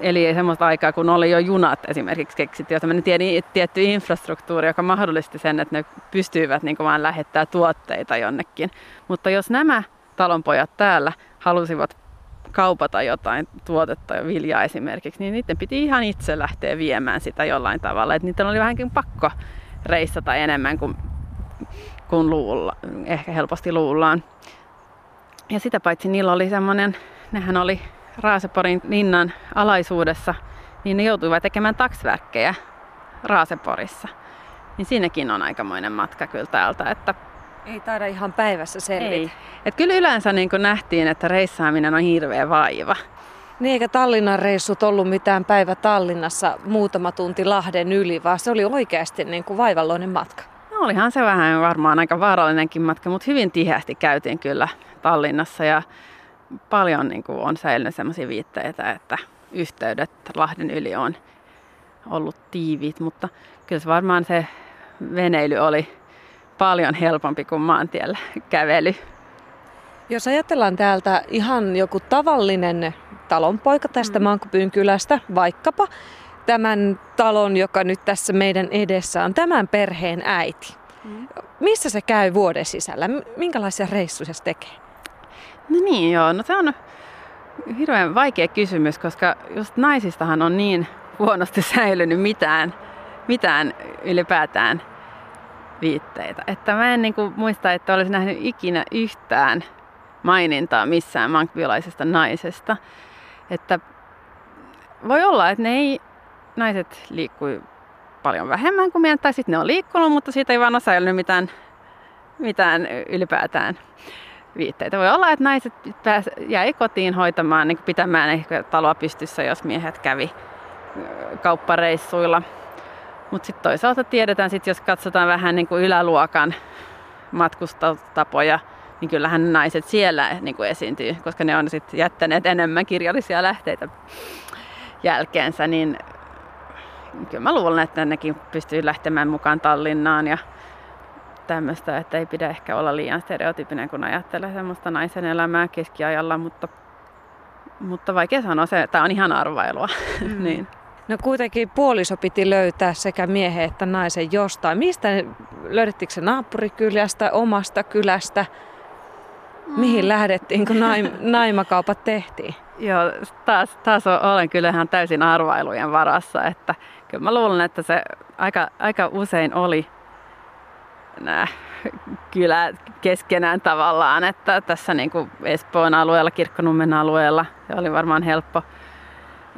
eli semmoista aikaa, kun oli jo junat esimerkiksi keksitty, jossa tiedin tietty infrastruktuuri, joka mahdollisti sen, että ne pystyivät niin vaan lähettää tuotteita jonnekin. Mutta jos nämä talonpojat täällä halusivat kaupata jotain tuotetta ja viljaa esimerkiksi, niin niiden piti ihan itse lähteä viemään sitä jollain tavalla. Että niiden oli vähänkin pakko reissata enemmän kuin kuin luulla, ehkä helposti luullaan. Ja sitä paitsi niillä oli semmoinen, nehän oli Raaseporin linnan alaisuudessa, niin ne joutuivat tekemään taksverkkejä Raaseporissa. Niin siinäkin on aikamoinen matka kyllä täältä, että ei taida ihan päivässä selvitä. Ei. Et kyllä yleensä niin nähtiin, että reissaaminen on hirveä vaiva. Niin eikä Tallinnan reissut ollut mitään päivä Tallinnassa muutama tunti Lahden yli, vaan se oli oikeasti niin kuin vaivalloinen matka olihan se vähän varmaan aika vaarallinenkin matka, mutta hyvin tiheästi käytiin kyllä Tallinnassa ja paljon niin kuin on säilynyt sellaisia viitteitä, että yhteydet Lahden yli on ollut tiiviit, mutta kyllä se varmaan se veneily oli paljon helpompi kuin maantiellä kävely. Jos ajatellaan täältä ihan joku tavallinen talonpoika tästä mm. Mankopyyn kylästä, vaikkapa tämän talon, joka nyt tässä meidän edessä on, tämän perheen äiti. Mm. Missä se käy vuoden sisällä? Minkälaisia reissuja se tekee? No niin joo, no se on hirveän vaikea kysymys, koska just naisistahan on niin huonosti säilynyt mitään, mitään ylipäätään viitteitä. Että mä en niin kuin muista, että olisi nähnyt ikinä yhtään mainintaa missään mankbiolaisesta naisesta. Että voi olla, että ne ei, naiset liikkui paljon vähemmän kuin meidän, tai sitten ne on liikkunut, mutta siitä ei vaan ole säilynyt mitään, mitään ylipäätään viitteitä. Voi olla, että naiset pääs, jäi kotiin hoitamaan, niin pitämään ehkä taloa pystyssä, jos miehet kävi kauppareissuilla. Mutta sitten toisaalta tiedetään, sit jos katsotaan vähän niin kuin yläluokan matkustapoja, niin kyllähän naiset siellä niin kuin esiintyy, koska ne on sitten jättäneet enemmän kirjallisia lähteitä jälkeensä, niin kyllä mä luulen, että nekin pystyy lähtemään mukaan Tallinnaan ja tämmöistä, että ei pidä ehkä olla liian stereotypinen, kun ajattelee semmoista naisen elämää keskiajalla, mutta, mutta vaikea sanoa se, että on ihan arvailua. Mm. niin. No kuitenkin puoliso piti löytää sekä miehen että naisen jostain. Mistä löydettiinkö se naapurikylästä, omasta kylästä? Mihin lähdettiin, kun naim, naimakaupat tehtiin? Joo, taas, taas olen kyllä ihan täysin arvailujen varassa. Että kyllä mä luulen, että se aika, aika usein oli nämä kylät keskenään tavallaan, että tässä niin kuin Espoon alueella, Kirkkonummen alueella se oli varmaan helppo,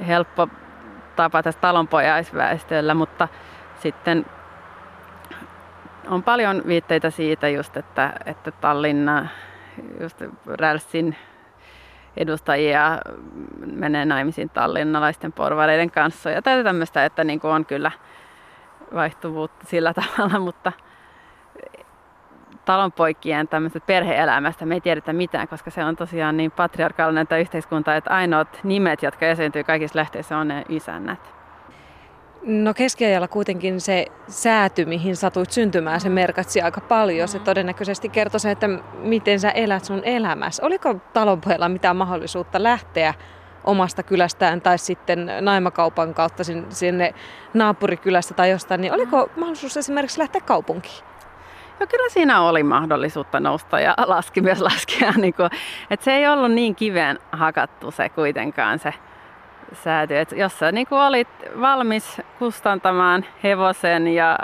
helppo tapa tässä talonpojaisväestöllä, mutta sitten on paljon viitteitä siitä just, että, että Tallinna, just Rälssin edustajia menee naimisiin tallinnalaisten porvareiden kanssa ja tämmöistä, että niin kuin on kyllä vaihtuvuutta sillä tavalla, mutta talonpoikien tämmöisestä perheelämästä me ei tiedetä mitään, koska se on tosiaan niin patriarkaalinen tämä yhteiskunta, että ainoat nimet, jotka esiintyy kaikissa lähteissä, on ne isännät. No keskiajalla kuitenkin se sääty, mihin satuit syntymään, se merkatsi aika paljon. Se mm-hmm. todennäköisesti kertoi se, että miten sä elät sun elämässä. Oliko talonpojalla mitään mahdollisuutta lähteä omasta kylästään tai sitten naimakaupan kautta sinne naapurikylästä tai jostain, niin oliko mm-hmm. mahdollisuus esimerkiksi lähteä kaupunkiin? No kyllä siinä oli mahdollisuutta nousta ja laski myös laskea. Niin kuin, että se ei ollut niin kiveen hakattu se kuitenkaan se sääty. Et jos sä niin olit valmis kustantamaan hevosen ja,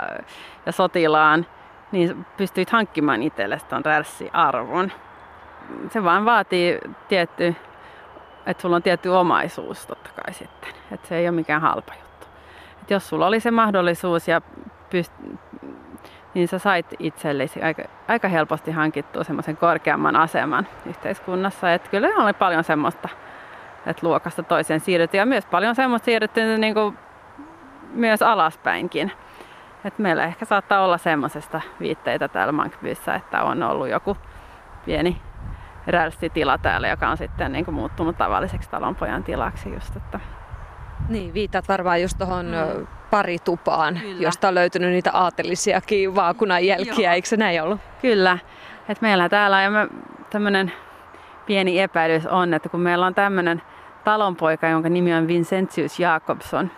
ja sotilaan, niin pystyit hankkimaan itsellesi tuon rärssiarvon. Se vaan vaatii tietty, että sulla on tietty omaisuus totta kai sitten. Että se ei ole mikään halpa juttu. Et jos sulla oli se mahdollisuus ja pyst- niin sä sait itsellesi aika, aika helposti hankittua semmoisen korkeamman aseman yhteiskunnassa. Että kyllä oli paljon semmoista, että luokasta toiseen siirryttiin ja myös paljon semmoista siirryttiin niin kuin myös alaspäinkin. Et meillä ehkä saattaa olla semmoisesta viitteitä täällä Mankbyssä, että on ollut joku pieni rälssitila täällä, joka on sitten niin kuin muuttunut tavalliseksi talonpojan tilaksi just, että niin, viittaat varmaan just tuohon mm. paritupaan, Kyllä. josta on löytynyt niitä aatelisiakin vaakunan jälkiä, eikö se näin ollut? Kyllä. Et meillä täällä on tämmöinen pieni epäilys on, että kun meillä on tämmöinen talonpoika, jonka nimi on Vincentius Jacobson,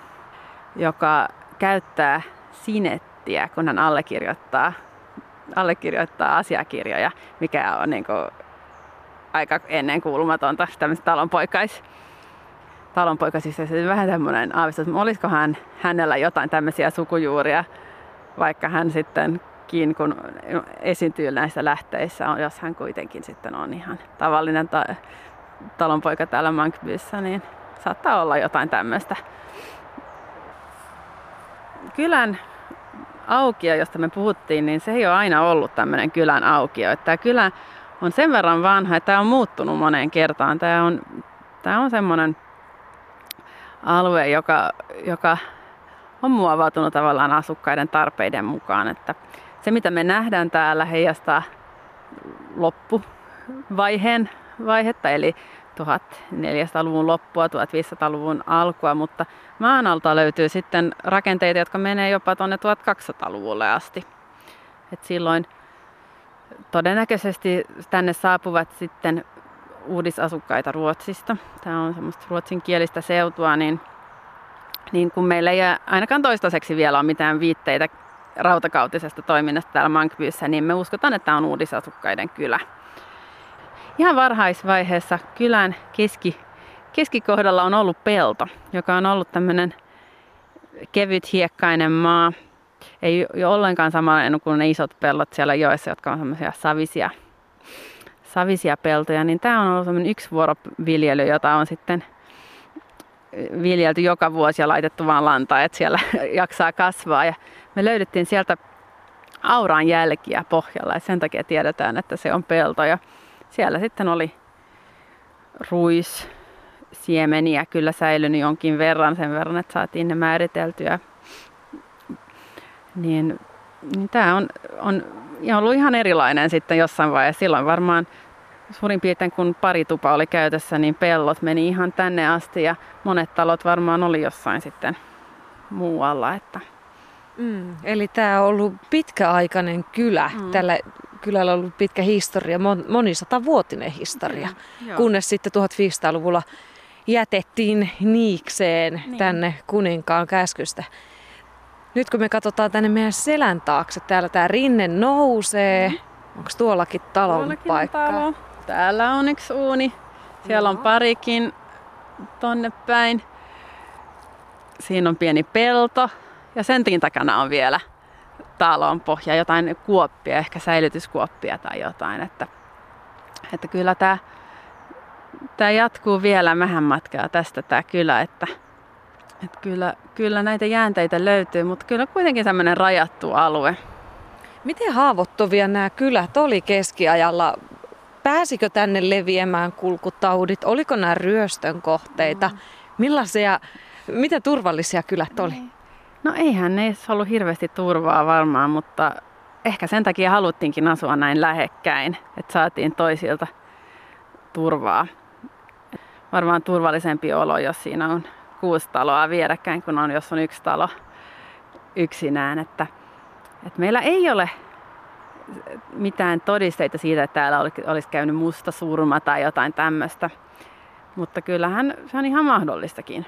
joka käyttää sinettiä, kun hän allekirjoittaa, allekirjoittaa asiakirjoja, mikä on niin kuin aika ennenkuulumatonta tämmöistä talonpoikais talonpoikasista se vähän tämmöinen aavistus, että olisikohan hänellä jotain tämmöisiä sukujuuria, vaikka hän sittenkin, kun esiintyy näissä lähteissä, jos hän kuitenkin sitten on ihan tavallinen ta- talonpoika täällä Mankbyssä, niin saattaa olla jotain tämmöistä. Kylän aukio, josta me puhuttiin, niin se ei ole aina ollut tämmöinen kylän aukio. Että tämä kylä on sen verran vanha, että tämä on muuttunut moneen kertaan. Tämä on, tämä on semmoinen alue, joka, joka on muovautunut tavallaan asukkaiden tarpeiden mukaan. Että se, mitä me nähdään täällä, heijastaa loppuvaiheen vaihetta, eli 1400-luvun loppua, 1500-luvun alkua, mutta maan alta löytyy sitten rakenteita, jotka menee jopa tuonne 1200-luvulle asti. Et silloin todennäköisesti tänne saapuvat sitten uudisasukkaita Ruotsista. Tämä on semmoista ruotsinkielistä seutua, niin, niin kun meillä ei ainakaan toistaiseksi vielä ole mitään viitteitä rautakautisesta toiminnasta täällä Mankbyssä, niin me uskotaan, että tämä on uudisasukkaiden kylä. Ihan varhaisvaiheessa kylän keski, keskikohdalla on ollut pelto, joka on ollut tämmöinen kevyt hiekkainen maa. Ei ole ollenkaan samanlainen kuin ne isot pellot siellä joessa, jotka on semmoisia savisia, savisia peltoja. Niin tämä on ollut semmoinen yksi vuoroviljely, jota on sitten viljelty joka vuosi ja laitettu vaan lantaa, että siellä jaksaa kasvaa. Ja me löydettiin sieltä auran jälkiä pohjalla ja sen takia tiedetään, että se on pelto. Ja siellä sitten oli ruis, siemeniä kyllä säilynyt jonkin verran, sen verran, että saatiin ne määriteltyä. Niin, niin tämä on, on ollut ihan erilainen sitten jossain vaiheessa. Silloin varmaan suurin piirtein kun pari tupa oli käytössä, niin pellot meni ihan tänne asti ja monet talot varmaan oli jossain sitten muualla. Että. Mm, eli tämä on ollut pitkäaikainen kylä. Mm. Tällä kylällä on ollut pitkä historia, mon, monisatavuotinen historia, mm, kunnes sitten 1500-luvulla jätettiin niikseen niin. tänne kuninkaan käskystä. Nyt kun me katsotaan tänne meidän selän taakse, täällä tämä rinne nousee. Mm. Onko tuollakin talon tuollakin paikka? Talo. Täällä on yksi uuni. Siellä on parikin tonne päin. Siinä on pieni pelto. Ja sentin takana on vielä talon pohja, jotain kuoppia, ehkä säilytyskuoppia tai jotain. Että, että kyllä tämä, tämä jatkuu vielä vähän matkaa tästä tämä kylä, että, että kyllä, kyllä näitä jäänteitä löytyy, mutta kyllä kuitenkin semmoinen rajattu alue. Miten haavoittuvia nämä kylät oli keskiajalla? Pääsikö tänne leviämään kulkutaudit? Oliko nämä ryöstön kohteita? Mm. Millaisia, mitä turvallisia kylät oli? No eihän ne ollut hirveästi turvaa varmaan, mutta ehkä sen takia haluttiinkin asua näin lähekkäin, että saatiin toisilta turvaa. Varmaan turvallisempi olo, jos siinä on kuusi taloa vierekkäin, kun on, jos on yksi talo yksinään. Että, että meillä ei ole mitään todisteita siitä, että täällä olisi käynyt musta surma tai jotain tämmöistä. Mutta kyllähän se on ihan mahdollistakin.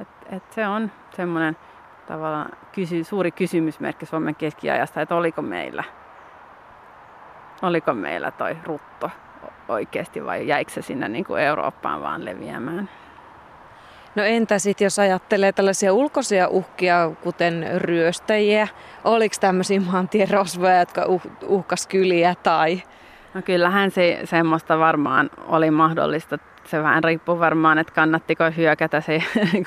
Et, et se on semmoinen tavallaan kysy, suuri kysymysmerkki Suomen keskiajasta, että oliko meillä, oliko meillä toi rutto oikeasti vai jäikö se sinne niin kuin Eurooppaan vaan leviämään. No entä sitten, jos ajattelee tällaisia ulkoisia uhkia, kuten ryöstäjiä, oliko tämmöisiä maantierosvoja, jotka uh, uhkas kyliä tai... No kyllähän se semmoista varmaan oli mahdollista se vähän riippuu varmaan, että kannattiko hyökätä se, niin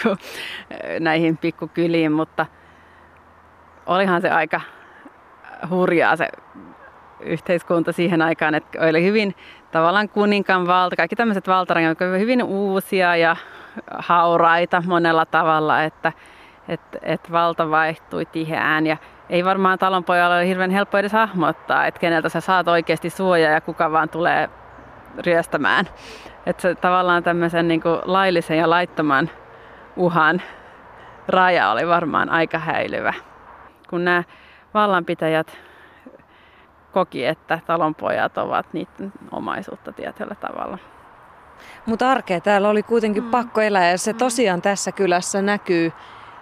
näihin pikkukyliin, mutta olihan se aika hurjaa se yhteiskunta siihen aikaan, että oli hyvin tavallaan kuninkan valta, kaikki tämmöiset valtarangit olivat hyvin uusia ja hauraita monella tavalla, että et, et valta vaihtui tiheään ja ei varmaan talonpojalle ole hirveän helppo edes hahmottaa, että keneltä sä saat oikeasti suojaa ja kuka vaan tulee ryöstämään. Että se tavallaan tämmöisen niin kuin laillisen ja laittoman uhan raja oli varmaan aika häilyvä. Kun nämä vallanpitäjät koki, että talonpojat ovat niiden omaisuutta tietyllä tavalla. Mutta arkea täällä oli kuitenkin mm. pakko elää ja se mm. tosiaan tässä kylässä näkyy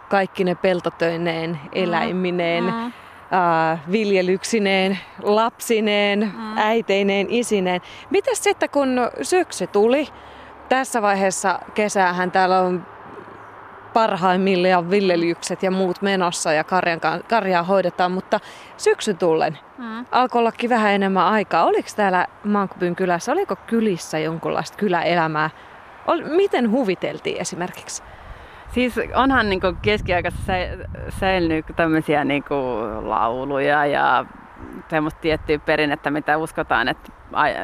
kaikki ne peltotöineen, mm. eläimineen. Mm äh, viljelyksineen, lapsineen, mm. äiteineen, isineen. Mitäs sitten kun syksy tuli? Tässä vaiheessa kesäähän täällä on parhaimmillaan viljelykset ja muut menossa ja karjan, karjaa hoidetaan, mutta syksy tullen mm. alkoi ollakin vähän enemmän aikaa. Oliko täällä Mankbyn kylässä, oliko kylissä jonkunlaista kyläelämää? Miten huviteltiin esimerkiksi? Siis onhan niin keskiaikassa säilynyt tämmöisiä niin lauluja ja semmoista tiettyä perinnettä, mitä uskotaan, että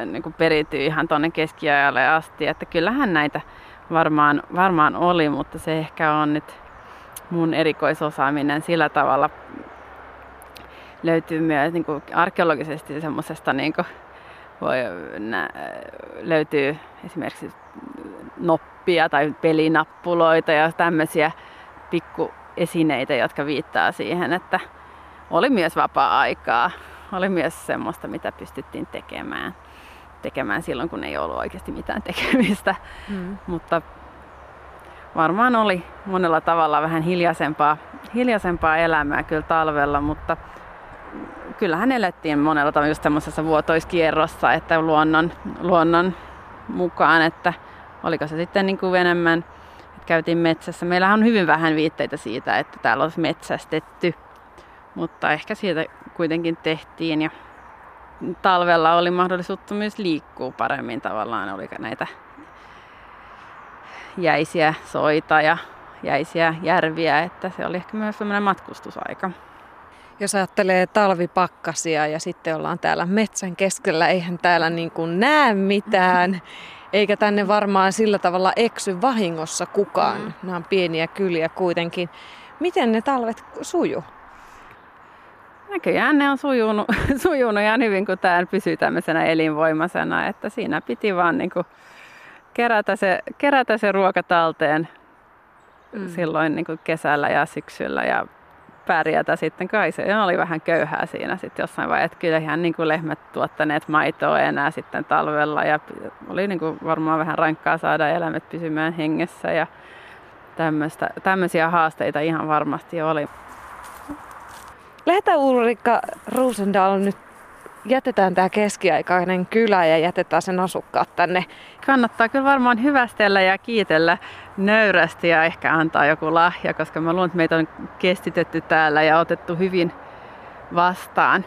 niin periytyy ihan tuonne keskiajalle asti. Että kyllähän näitä varmaan, varmaan oli, mutta se ehkä on nyt mun erikoisosaaminen sillä tavalla löytyy myös niin kuin arkeologisesti semmoisesta niin löytyy esimerkiksi noppia tai pelinappuloita ja tämmöisiä pikkuesineitä, jotka viittaa siihen, että oli myös vapaa-aikaa. Oli myös semmoista, mitä pystyttiin tekemään, tekemään silloin, kun ei ollut oikeasti mitään tekemistä. Mm. Mutta varmaan oli monella tavalla vähän hiljaisempaa, hiljaisempaa elämää kyllä talvella, mutta kyllähän elettiin monella tavalla just semmoisessa vuotoiskierrossa, että luonnon, luonnon mukaan, että oliko se sitten niin kuin enemmän, että käytiin metsässä. Meillähän on hyvin vähän viitteitä siitä, että täällä olisi metsästetty, mutta ehkä siitä kuitenkin tehtiin ja talvella oli mahdollisuutta myös liikkua paremmin tavallaan, oli näitä jäisiä soita ja jäisiä järviä, että se oli ehkä myös sellainen matkustusaika. Jos ajattelee talvipakkasia ja sitten ollaan täällä metsän keskellä, eihän täällä niin kuin näe mitään, eikä tänne varmaan sillä tavalla eksy vahingossa kukaan. Mm. Nämä on pieniä kyliä kuitenkin. Miten ne talvet suju? Näköjään ne on sujunut, sujunut ihan hyvin, kun tämä pysyy tämmöisenä elinvoimaisena, että siinä piti vaan niin kuin kerätä, se, kerätä se ruoka talteen mm. silloin niin kuin kesällä ja syksyllä ja pärjätä sitten. Kai se oli vähän köyhää siinä sitten jossain vaiheessa. Kyllä ihan niin kuin lehmät tuottaneet maitoa enää sitten talvella ja oli niin kuin varmaan vähän rankkaa saada eläimet pysymään hengessä ja tämmöisiä haasteita ihan varmasti oli. Lähetään Ulrikka Rosendal nyt jätetään tämä keskiaikainen kylä ja jätetään sen asukkaat tänne. Kannattaa kyllä varmaan hyvästellä ja kiitellä nöyrästi ja ehkä antaa joku lahja, koska mä luulen, että meitä on kestitetty täällä ja otettu hyvin vastaan.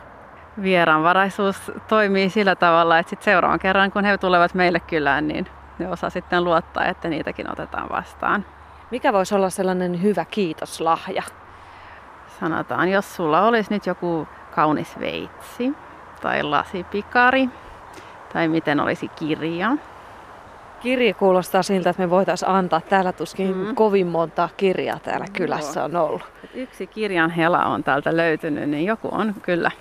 Vieraanvaraisuus toimii sillä tavalla, että sit seuraavan kerran kun he tulevat meille kylään, niin ne osaa sitten luottaa, että niitäkin otetaan vastaan. Mikä voisi olla sellainen hyvä kiitoslahja? Sanotaan, jos sulla olisi nyt joku kaunis veitsi, tai lasipikari tai miten olisi kirja. Kirja kuulostaa siltä, että me voitaisiin antaa. Täällä tuskin mm. kovin monta kirjaa täällä kylässä on ollut. Yksi kirjan hela on täältä löytynyt, niin joku on kyllä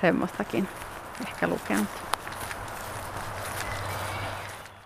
semmoistakin ehkä lukenut.